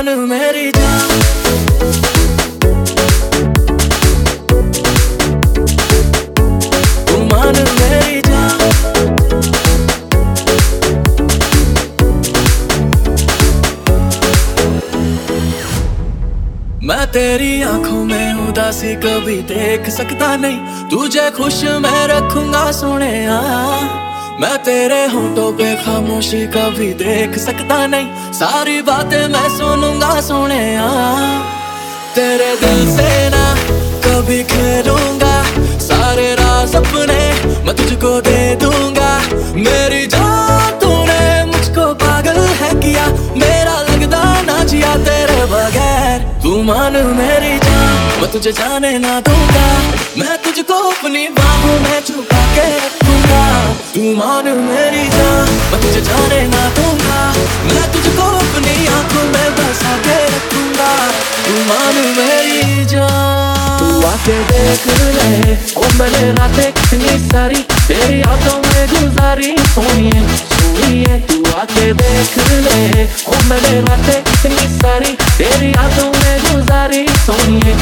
जान मेरी जान। मैं तेरी आँखों में उदासी कभी देख सकता नहीं। तुझे खुश मैं रखूँगा सोने मैं तेरे होठों पे खामोशी कभी देख सकता नहीं। सारी बातें मैं सुनूँगा सोने तेरे दिल से ना कभी खेलूँगा। सारे राज अपने मैं तुझको दे दूँगा। मेरी जान तूने मुझको पागल है किया। मेरा लगदा ना जिया तेरे बगैर। तू मान मेरी जान, मैं तुझे जाने ना दूँगा। मैं तुझको अपनी बाहों में छुपा के तू मान मेरी जान मैं तुझे जाने ना। दूँगा मैं तुझको अपनी आँखों में बसा के रखूँगा। तू मान मेरी जान। तू आके देख ले ओ मैंने रातें कितनी सारी तेरी यादों में गुजारी सोनिए सोनिए तू आके देख ले ओ मैंने रातें कितनी सारी तेरी यादों में गुजारी सोनिए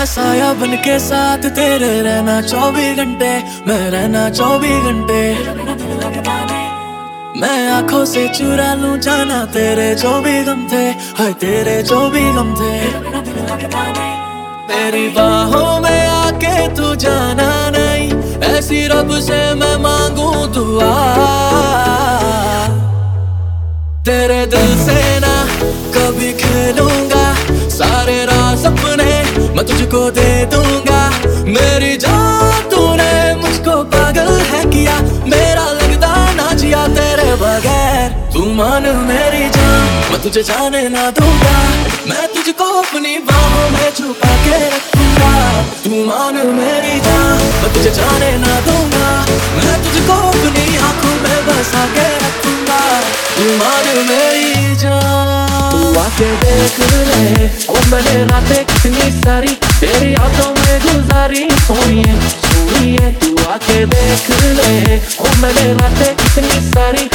मैं साया बन के साथ तेरे रहना चौबीस घंटे, मैं रहना चौबीस घंटे। मैं आँखों से चुरा लूँ जाना तेरे जो भी गम थे, हाय तेरे जो भी गम थे। तेरी बाहों में आके तू जाना नहीं, ऐसी रब से तुझको दे दूँगा। मेरी जान तूने मुझको पागल है किया। मेरा लगता ना जिया तेरे बगैर। तू मान मेरी जान, मैं तुझे जाने ना दूँगा। मैं तुझको अपनी बाहों में छुपा के रखूँगा। तू मान मेरी जान, मैं तुझे जाने ना दूँगा। Deve cârle Ombele rate, ni sari Feriato me guzari Sonie, sonie Tu ache de cârle Ombele rate, ni sari